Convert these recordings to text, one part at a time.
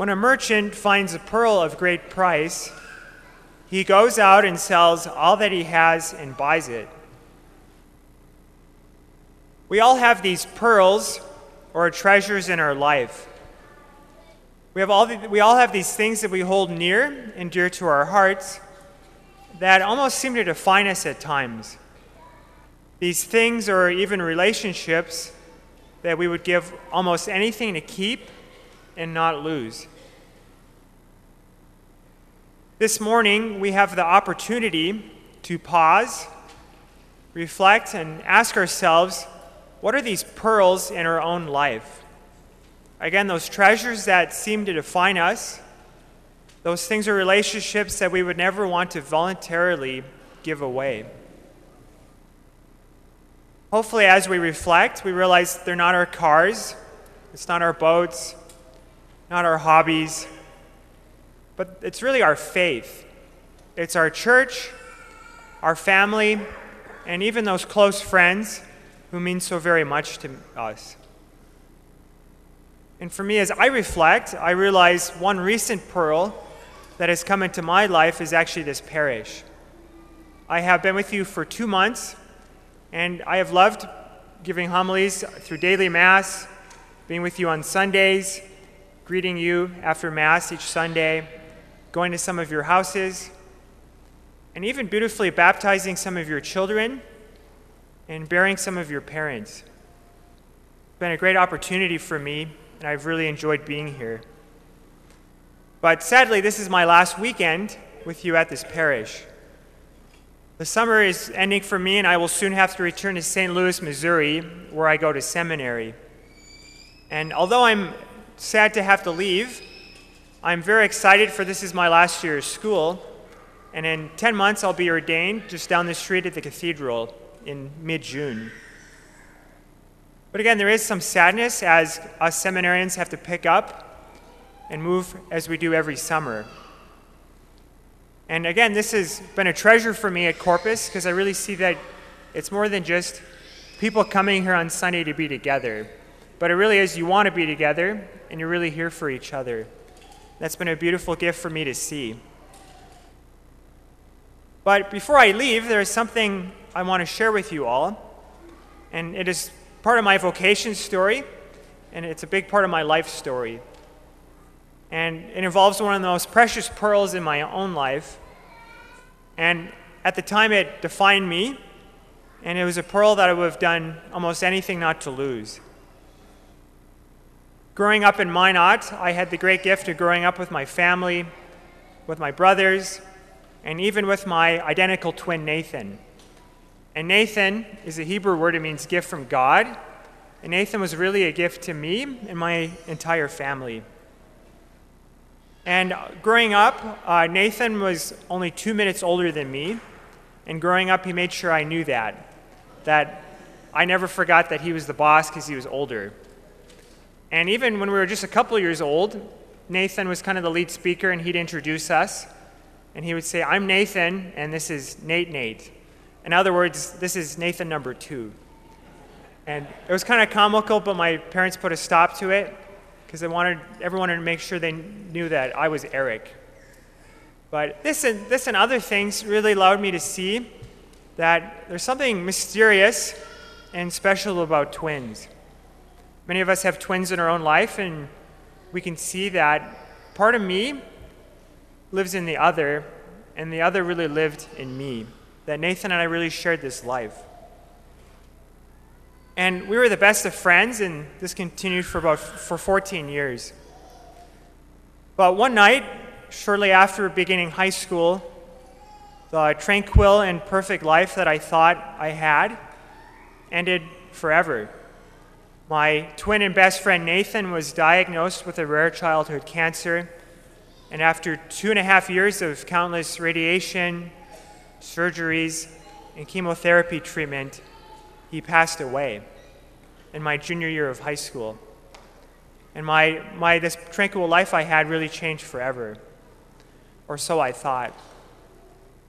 When a merchant finds a pearl of great price, he goes out and sells all that he has and buys it. We all have these pearls or treasures in our life. We, have all the, we all have these things that we hold near and dear to our hearts that almost seem to define us at times. These things or even relationships that we would give almost anything to keep and not lose. This morning, we have the opportunity to pause, reflect, and ask ourselves what are these pearls in our own life? Again, those treasures that seem to define us, those things or relationships that we would never want to voluntarily give away. Hopefully, as we reflect, we realize they're not our cars, it's not our boats, not our hobbies, but it's really our faith. It's our church, our family, and even those close friends who mean so very much to us. And for me, as I reflect, I realize one recent pearl that has come into my life is actually this parish. I have been with you for two months, and I have loved giving homilies through daily Mass, being with you on Sundays, greeting you after Mass each Sunday, going to some of your houses, and even beautifully baptizing some of your children and bearing some of your parents. It's been a great opportunity for me and I've really enjoyed being here. But sadly, this is my last weekend with you at this parish. The summer is ending for me, and I will soon have to return to St. Louis, Missouri, where I go to seminary. And although I'm sad to have to leave, I'm very excited for this is my last year of school. And in 10 months, I'll be ordained just down the street at the cathedral in mid June. But again, there is some sadness as us seminarians have to pick up and move as we do every summer. And again, this has been a treasure for me at Corpus because I really see that it's more than just people coming here on Sunday to be together, but it really is you want to be together and you're really here for each other. That's been a beautiful gift for me to see. But before I leave, there is something I want to share with you all, and it is part of my vocation story, and it's a big part of my life story. And it involves one of the most precious pearls in my own life. And at the time, it defined me, and it was a pearl that I would have done almost anything not to lose. Growing up in Minot, I had the great gift of growing up with my family, with my brothers, and even with my identical twin Nathan. And Nathan is a Hebrew word, it means gift from God. And Nathan was really a gift to me and my entire family. And growing up, uh, Nathan was only two minutes older than me. And growing up, he made sure I knew that. That I never forgot that he was the boss because he was older. And even when we were just a couple years old, Nathan was kind of the lead speaker and he'd introduce us. And he would say, I'm Nathan, and this is Nate Nate. In other words, this is Nathan number two. And it was kind of comical, but my parents put a stop to it because they wanted everyone to make sure they knew that I was Eric. But this and, this and other things really allowed me to see that there's something mysterious and special about twins. Many of us have twins in our own life, and we can see that part of me lives in the other, and the other really lived in me that Nathan and I really shared this life. And we were the best of friends, and this continued for about for 14 years. But one night, shortly after beginning high school, the tranquil and perfect life that I thought I had ended forever. My twin and best friend Nathan was diagnosed with a rare childhood cancer, and after two and a half years of countless radiation, surgeries, and chemotherapy treatment, he passed away in my junior year of high school. And my, my this tranquil life I had really changed forever. Or so I thought.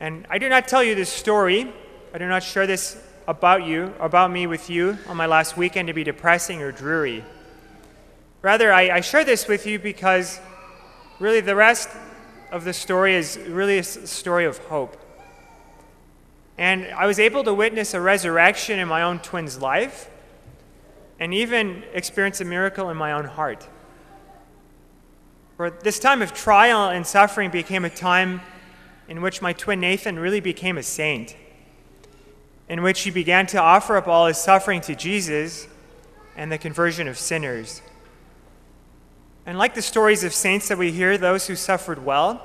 And I do not tell you this story. I do not share this about you, about me with you on my last weekend to be depressing or dreary. Rather, I, I share this with you because really, the rest of the story is really a story of hope. And I was able to witness a resurrection in my own twin's life and even experience a miracle in my own heart. For this time of trial and suffering became a time in which my twin Nathan really became a saint, in which he began to offer up all his suffering to Jesus and the conversion of sinners. And like the stories of saints that we hear, those who suffered well,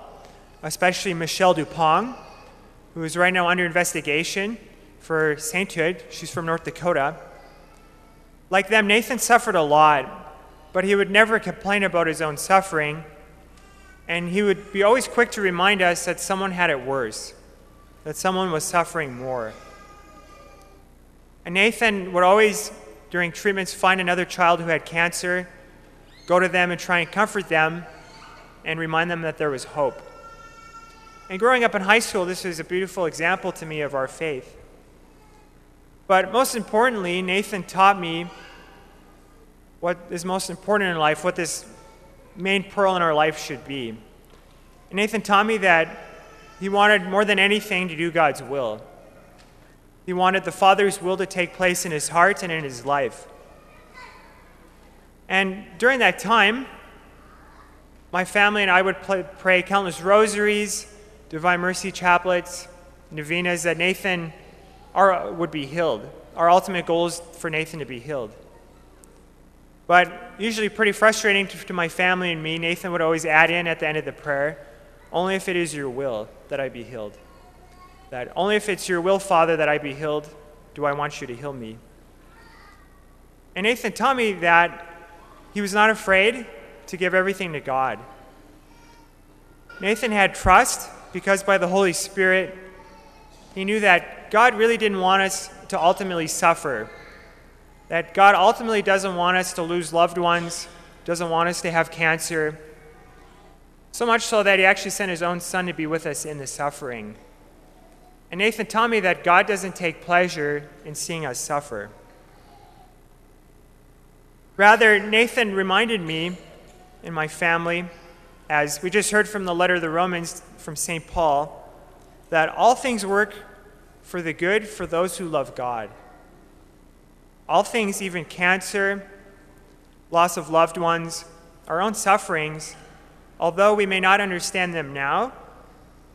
especially Michelle Duppong, who is right now under investigation for sainthood, she's from North Dakota. Like them, Nathan suffered a lot but he would never complain about his own suffering, and he would be always quick to remind us that someone had it worse, that someone was suffering more. And Nathan would always, during treatments, find another child who had cancer, go to them and try and comfort them, and remind them that there was hope. And growing up in high school, this was a beautiful example to me of our faith. But most importantly, Nathan taught me what is most important in life, what this main pearl in our life should be. And Nathan taught me that he wanted more than anything to do God's will. He wanted the Father's will to take place in his heart and in his life. And during that time, my family and I would play, pray countless rosaries, Divine Mercy chaplets, novenas that Nathan would be healed. Our ultimate goal is for Nathan to be healed. But usually pretty frustrating to, to, my family and me, Nathan would always add in at the end of the prayer, only if it is your will that I be healed. That only if it's your will, Father, that I be healed, do I want you to heal me. And Nathan taught me that he was not afraid to give everything to God. Nathan had trust because by the Holy Spirit, he knew that God really didn't want us to ultimately suffer that God ultimately doesn't want us to lose loved ones, doesn't want us to have cancer. So much so that He actually sent His own Son to be with us in the suffering. And Nathan taught me that God doesn't take pleasure in seeing us suffer. Rather, Nathan reminded me and my family, as we just heard from the letter of the Romans from St. Paul, that all things work for the good for those who love God. All things, even cancer, loss of loved ones, our own sufferings, although we may not understand them now,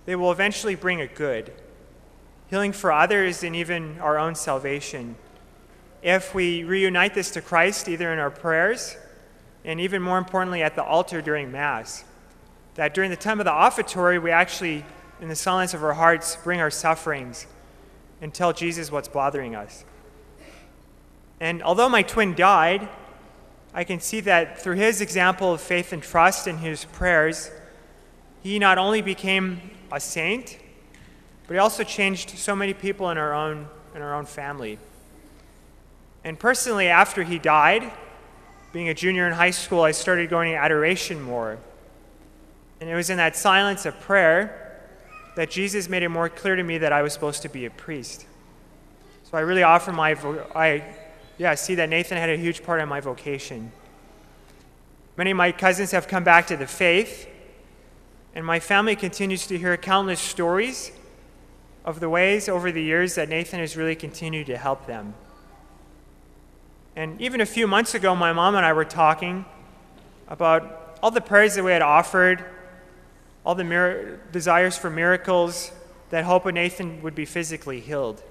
they will eventually bring a good, healing for others and even our own salvation. If we reunite this to Christ, either in our prayers and even more importantly at the altar during Mass, that during the time of the offertory, we actually, in the silence of our hearts, bring our sufferings and tell Jesus what's bothering us. And although my twin died, I can see that through his example of faith and trust and his prayers, he not only became a saint, but he also changed so many people in our own, in our own family. And personally, after he died, being a junior in high school, I started going to adoration more. And it was in that silence of prayer that Jesus made it more clear to me that I was supposed to be a priest. So I really offer my, I yeah, see that Nathan had a huge part in my vocation. Many of my cousins have come back to the faith, and my family continues to hear countless stories of the ways over the years that Nathan has really continued to help them. And even a few months ago, my mom and I were talking about all the prayers that we had offered, all the mir- desires for miracles that hope Nathan would be physically healed.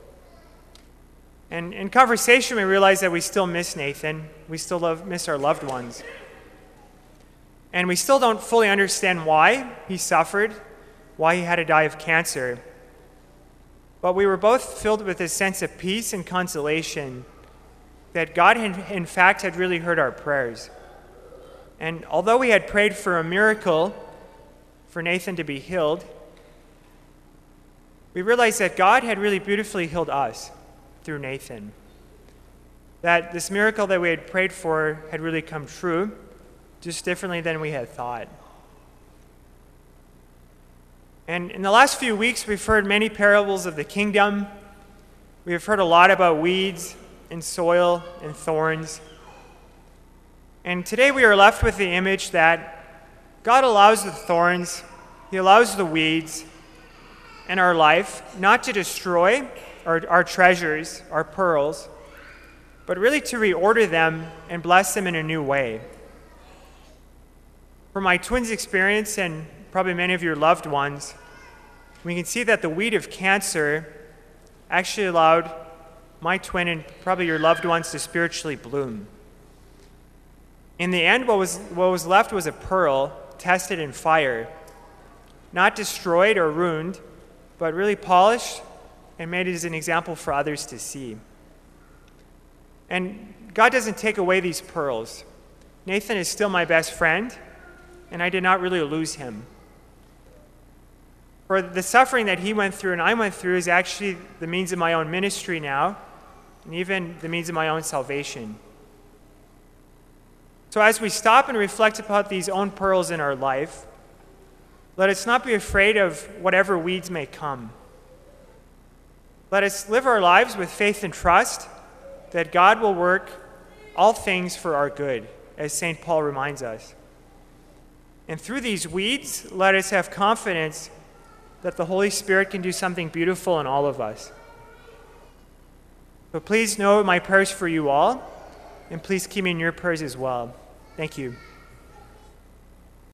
And in conversation, we realized that we still miss Nathan. We still love, miss our loved ones. And we still don't fully understand why he suffered, why he had to die of cancer. But we were both filled with a sense of peace and consolation that God, had, in fact, had really heard our prayers. And although we had prayed for a miracle for Nathan to be healed, we realized that God had really beautifully healed us through Nathan. That this miracle that we had prayed for had really come true, just differently than we had thought. And in the last few weeks, we've heard many parables of the kingdom. We have heard a lot about weeds and soil and thorns. And today we are left with the image that God allows the thorns, He allows the weeds in our life not to destroy our, our treasures, our pearls, but really to reorder them and bless them in a new way. From my twins' experience, and probably many of your loved ones, we can see that the weed of cancer actually allowed my twin and probably your loved ones to spiritually bloom. In the end, what was, what was left was a pearl tested in fire, not destroyed or ruined, but really polished and made as an example for others to see. And God doesn't take away these pearls. Nathan is still my best friend, and I did not really lose him. For the suffering that he went through and I went through is actually the means of my own ministry now, and even the means of my own salvation. So, as we stop and reflect upon these own pearls in our life, let us not be afraid of whatever weeds may come. Let us live our lives with faith and trust that God will work all things for our good, as St. Paul reminds us. And through these weeds, let us have confidence that the Holy Spirit can do something beautiful in all of us. But please know my prayers for you all, and please keep me in your prayers as well. Thank you.